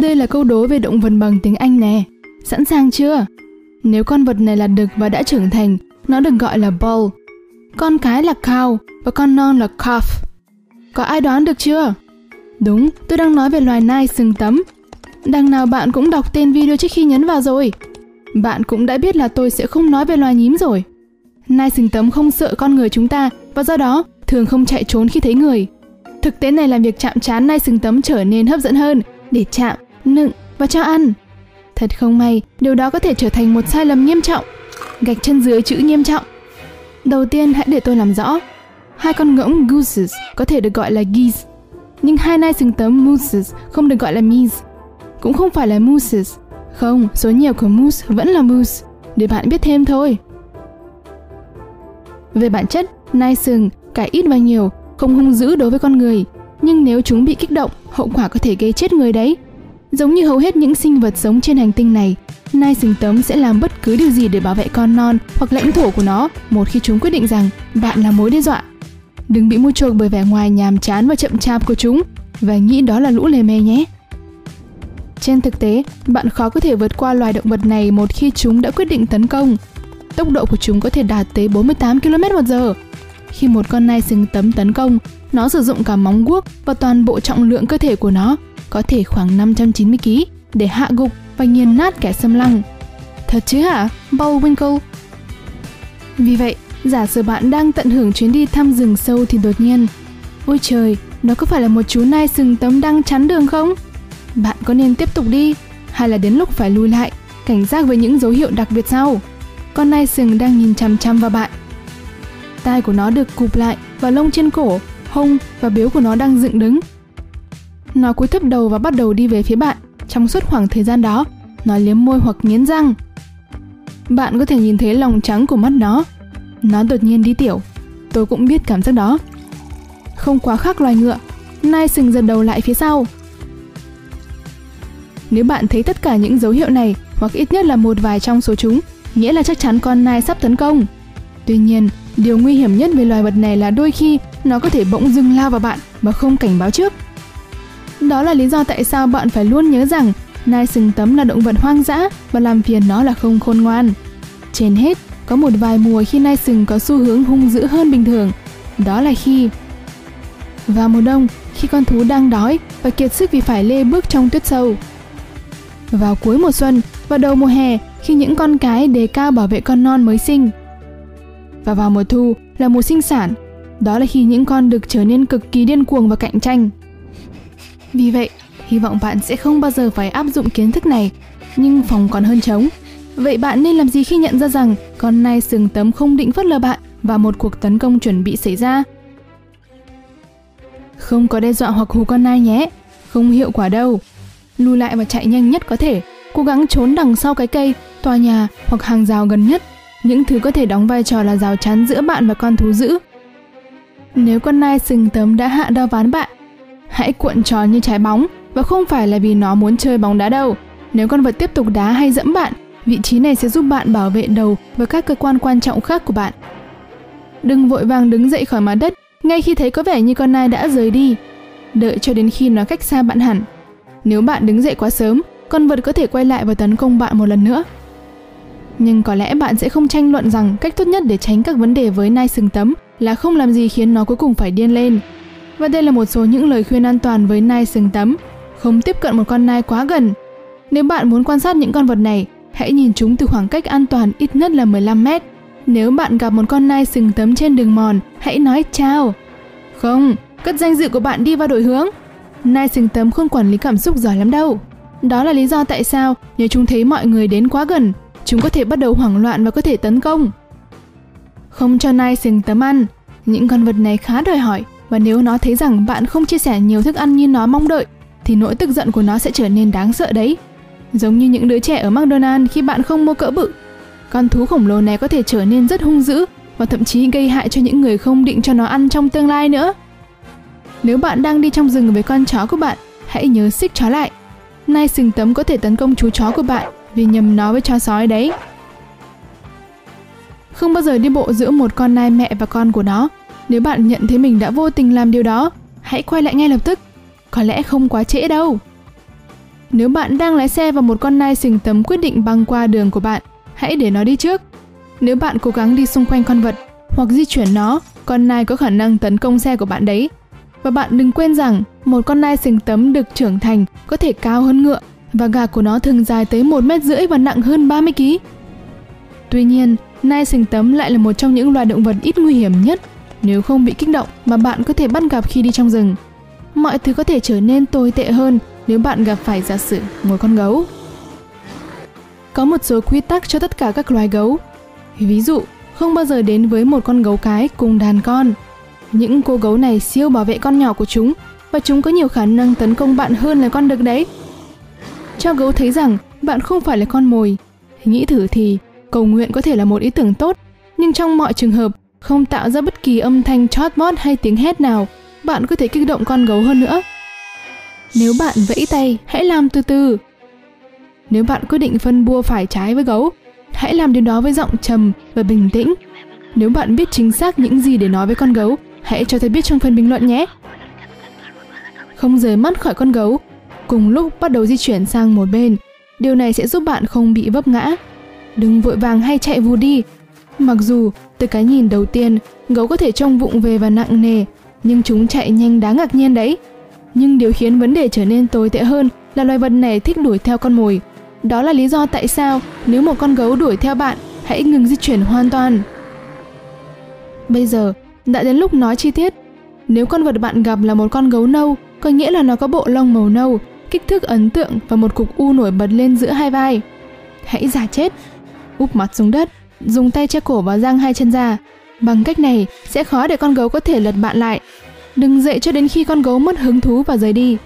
đây là câu đố về động vật bằng tiếng Anh nè. Sẵn sàng chưa? Nếu con vật này là đực và đã trưởng thành, nó được gọi là bull. Con cái là cow và con non là calf. Có ai đoán được chưa? Đúng, tôi đang nói về loài nai sừng tấm. Đằng nào bạn cũng đọc tên video trước khi nhấn vào rồi. Bạn cũng đã biết là tôi sẽ không nói về loài nhím rồi. Nai sừng tấm không sợ con người chúng ta và do đó thường không chạy trốn khi thấy người. Thực tế này làm việc chạm trán nai sừng tấm trở nên hấp dẫn hơn để chạm, nựng và cho ăn. Thật không may, điều đó có thể trở thành một sai lầm nghiêm trọng. Gạch chân dưới chữ nghiêm trọng. Đầu tiên hãy để tôi làm rõ. Hai con ngỗng gooses có thể được gọi là geese, nhưng hai nai sừng tấm mooses không được gọi là meese. Cũng không phải là mooses. Không, số nhiều của moose vẫn là moose. Để bạn biết thêm thôi. Về bản chất, nai sừng, cả ít và nhiều, không hung dữ đối với con người, nhưng nếu chúng bị kích động, hậu quả có thể gây chết người đấy. Giống như hầu hết những sinh vật sống trên hành tinh này, nai sừng tấm sẽ làm bất cứ điều gì để bảo vệ con non hoặc lãnh thổ của nó một khi chúng quyết định rằng bạn là mối đe dọa. Đừng bị mua chuộc bởi vẻ ngoài nhàm chán và chậm chạp của chúng và nghĩ đó là lũ lề mề nhé. Trên thực tế, bạn khó có thể vượt qua loài động vật này một khi chúng đã quyết định tấn công. Tốc độ của chúng có thể đạt tới 48 km h khi một con nai sừng tấm tấn công, nó sử dụng cả móng guốc và toàn bộ trọng lượng cơ thể của nó, có thể khoảng 590 kg, để hạ gục và nghiền nát kẻ xâm lăng. Thật chứ hả, Bullwinkle? Vì vậy, giả sử bạn đang tận hưởng chuyến đi thăm rừng sâu thì đột nhiên, ôi trời, đó có phải là một chú nai sừng tấm đang chắn đường không? Bạn có nên tiếp tục đi, hay là đến lúc phải lùi lại, cảnh giác với những dấu hiệu đặc biệt sau? Con nai sừng đang nhìn chằm chằm vào bạn. Tai của nó được cụp lại và lông trên cổ hông và biếu của nó đang dựng đứng. Nó cúi thấp đầu và bắt đầu đi về phía bạn. Trong suốt khoảng thời gian đó, nó liếm môi hoặc nghiến răng. Bạn có thể nhìn thấy lòng trắng của mắt nó. Nó đột nhiên đi tiểu. Tôi cũng biết cảm giác đó. Không quá khác loài ngựa, nai sừng giật đầu lại phía sau. Nếu bạn thấy tất cả những dấu hiệu này hoặc ít nhất là một vài trong số chúng, nghĩa là chắc chắn con nai sắp tấn công. Tuy nhiên, điều nguy hiểm nhất về loài vật này là đôi khi nó có thể bỗng dưng lao vào bạn mà không cảnh báo trước. Đó là lý do tại sao bạn phải luôn nhớ rằng nai sừng tấm là động vật hoang dã và làm phiền nó là không khôn ngoan. Trên hết, có một vài mùa khi nai sừng có xu hướng hung dữ hơn bình thường. Đó là khi vào mùa đông, khi con thú đang đói và kiệt sức vì phải lê bước trong tuyết sâu. Vào cuối mùa xuân và đầu mùa hè, khi những con cái đề cao bảo vệ con non mới sinh. Và vào mùa thu là mùa sinh sản đó là khi những con đực trở nên cực kỳ điên cuồng và cạnh tranh. Vì vậy, hy vọng bạn sẽ không bao giờ phải áp dụng kiến thức này, nhưng phòng còn hơn chống. Vậy bạn nên làm gì khi nhận ra rằng con nai sừng tấm không định phớt lờ bạn và một cuộc tấn công chuẩn bị xảy ra? Không có đe dọa hoặc hù con nai nhé, không hiệu quả đâu. Lùi lại và chạy nhanh nhất có thể, cố gắng trốn đằng sau cái cây, tòa nhà hoặc hàng rào gần nhất. Những thứ có thể đóng vai trò là rào chắn giữa bạn và con thú dữ nếu con nai sừng tấm đã hạ đo ván bạn, hãy cuộn tròn như trái bóng và không phải là vì nó muốn chơi bóng đá đâu. Nếu con vật tiếp tục đá hay dẫm bạn, vị trí này sẽ giúp bạn bảo vệ đầu và các cơ quan quan trọng khác của bạn. Đừng vội vàng đứng dậy khỏi mặt đất ngay khi thấy có vẻ như con nai đã rời đi. Đợi cho đến khi nó cách xa bạn hẳn. Nếu bạn đứng dậy quá sớm, con vật có thể quay lại và tấn công bạn một lần nữa. Nhưng có lẽ bạn sẽ không tranh luận rằng cách tốt nhất để tránh các vấn đề với nai sừng tấm là không làm gì khiến nó cuối cùng phải điên lên. Và đây là một số những lời khuyên an toàn với nai sừng tấm. Không tiếp cận một con nai quá gần. Nếu bạn muốn quan sát những con vật này, hãy nhìn chúng từ khoảng cách an toàn ít nhất là 15 mét. Nếu bạn gặp một con nai sừng tấm trên đường mòn, hãy nói chào. Không, cất danh dự của bạn đi vào đổi hướng. Nai sừng tấm không quản lý cảm xúc giỏi lắm đâu. Đó là lý do tại sao nếu chúng thấy mọi người đến quá gần, chúng có thể bắt đầu hoảng loạn và có thể tấn công không cho nai sừng tấm ăn. Những con vật này khá đòi hỏi và nếu nó thấy rằng bạn không chia sẻ nhiều thức ăn như nó mong đợi thì nỗi tức giận của nó sẽ trở nên đáng sợ đấy. Giống như những đứa trẻ ở McDonald's khi bạn không mua cỡ bự. Con thú khổng lồ này có thể trở nên rất hung dữ và thậm chí gây hại cho những người không định cho nó ăn trong tương lai nữa. Nếu bạn đang đi trong rừng với con chó của bạn, hãy nhớ xích chó lại. Nai sừng tấm có thể tấn công chú chó của bạn vì nhầm nó với chó sói đấy. Không bao giờ đi bộ giữa một con nai mẹ và con của nó. Nếu bạn nhận thấy mình đã vô tình làm điều đó, hãy quay lại ngay lập tức. Có lẽ không quá trễ đâu. Nếu bạn đang lái xe và một con nai sừng tấm quyết định băng qua đường của bạn, hãy để nó đi trước. Nếu bạn cố gắng đi xung quanh con vật hoặc di chuyển nó, con nai có khả năng tấn công xe của bạn đấy. Và bạn đừng quên rằng, một con nai sừng tấm được trưởng thành có thể cao hơn ngựa và gà của nó thường dài tới 1 mét rưỡi và nặng hơn 30 kg. Tuy nhiên, nai sừng tấm lại là một trong những loài động vật ít nguy hiểm nhất nếu không bị kích động mà bạn có thể bắt gặp khi đi trong rừng. Mọi thứ có thể trở nên tồi tệ hơn nếu bạn gặp phải giả sử một con gấu. Có một số quy tắc cho tất cả các loài gấu. Ví dụ, không bao giờ đến với một con gấu cái cùng đàn con. Những cô gấu này siêu bảo vệ con nhỏ của chúng và chúng có nhiều khả năng tấn công bạn hơn là con đực đấy. Cho gấu thấy rằng bạn không phải là con mồi. Nghĩ thử thì cầu nguyện có thể là một ý tưởng tốt, nhưng trong mọi trường hợp không tạo ra bất kỳ âm thanh chót mót hay tiếng hét nào, bạn có thể kích động con gấu hơn nữa. Nếu bạn vẫy tay, hãy làm từ từ. Nếu bạn quyết định phân bua phải trái với gấu, hãy làm điều đó với giọng trầm và bình tĩnh. Nếu bạn biết chính xác những gì để nói với con gấu, hãy cho tôi biết trong phần bình luận nhé. Không rời mắt khỏi con gấu, cùng lúc bắt đầu di chuyển sang một bên. Điều này sẽ giúp bạn không bị vấp ngã. Đừng vội vàng hay chạy vù đi. Mặc dù từ cái nhìn đầu tiên, gấu có thể trông vụng về và nặng nề, nhưng chúng chạy nhanh đáng ngạc nhiên đấy. Nhưng điều khiến vấn đề trở nên tồi tệ hơn là loài vật này thích đuổi theo con mồi. Đó là lý do tại sao nếu một con gấu đuổi theo bạn, hãy ngừng di chuyển hoàn toàn. Bây giờ, đã đến lúc nói chi tiết. Nếu con vật bạn gặp là một con gấu nâu, có nghĩa là nó có bộ lông màu nâu, kích thước ấn tượng và một cục u nổi bật lên giữa hai vai. Hãy giả chết, úp mặt xuống đất, dùng tay che cổ và răng hai chân ra. Bằng cách này sẽ khó để con gấu có thể lật bạn lại. Đừng dậy cho đến khi con gấu mất hứng thú và rời đi.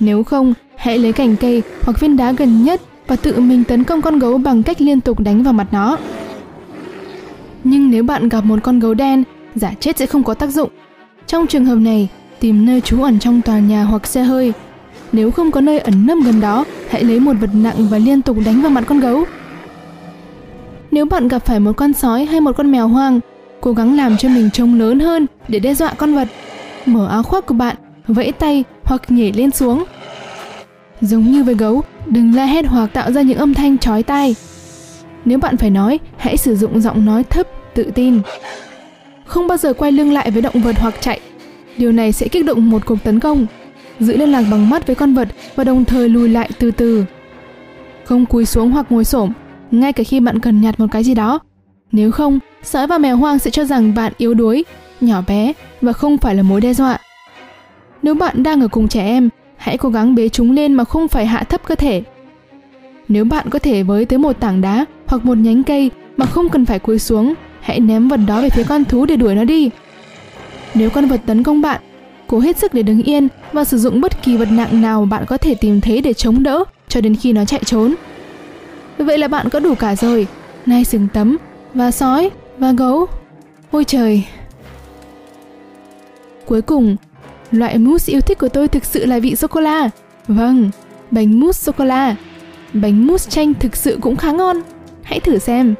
Nếu không, hãy lấy cành cây hoặc viên đá gần nhất và tự mình tấn công con gấu bằng cách liên tục đánh vào mặt nó. Nhưng nếu bạn gặp một con gấu đen, giả chết sẽ không có tác dụng. Trong trường hợp này, tìm nơi trú ẩn trong tòa nhà hoặc xe hơi. Nếu không có nơi ẩn nấp gần đó, hãy lấy một vật nặng và liên tục đánh vào mặt con gấu. Nếu bạn gặp phải một con sói hay một con mèo hoang, cố gắng làm cho mình trông lớn hơn để đe dọa con vật. Mở áo khoác của bạn, vẫy tay hoặc nhảy lên xuống. Giống như với gấu, đừng la hét hoặc tạo ra những âm thanh chói tai. Nếu bạn phải nói, hãy sử dụng giọng nói thấp, tự tin. Không bao giờ quay lưng lại với động vật hoặc chạy. Điều này sẽ kích động một cuộc tấn công. Giữ liên lạc bằng mắt với con vật và đồng thời lùi lại từ từ. Không cúi xuống hoặc ngồi xổm, ngay cả khi bạn cần nhặt một cái gì đó. Nếu không, sói và mèo hoang sẽ cho rằng bạn yếu đuối, nhỏ bé và không phải là mối đe dọa. Nếu bạn đang ở cùng trẻ em, hãy cố gắng bế chúng lên mà không phải hạ thấp cơ thể. Nếu bạn có thể với tới một tảng đá hoặc một nhánh cây mà không cần phải cúi xuống, hãy ném vật đó về phía con thú để đuổi nó đi. Nếu con vật tấn công bạn, cố hết sức để đứng yên và sử dụng bất kỳ vật nặng nào bạn có thể tìm thấy để chống đỡ cho đến khi nó chạy trốn. Vậy là bạn có đủ cả rồi, nai sừng tấm, và sói, và gấu. Ôi trời! Cuối cùng, loại mousse yêu thích của tôi thực sự là vị sô-cô-la. Vâng, bánh mousse sô-cô-la. Bánh mousse chanh thực sự cũng khá ngon. Hãy thử xem.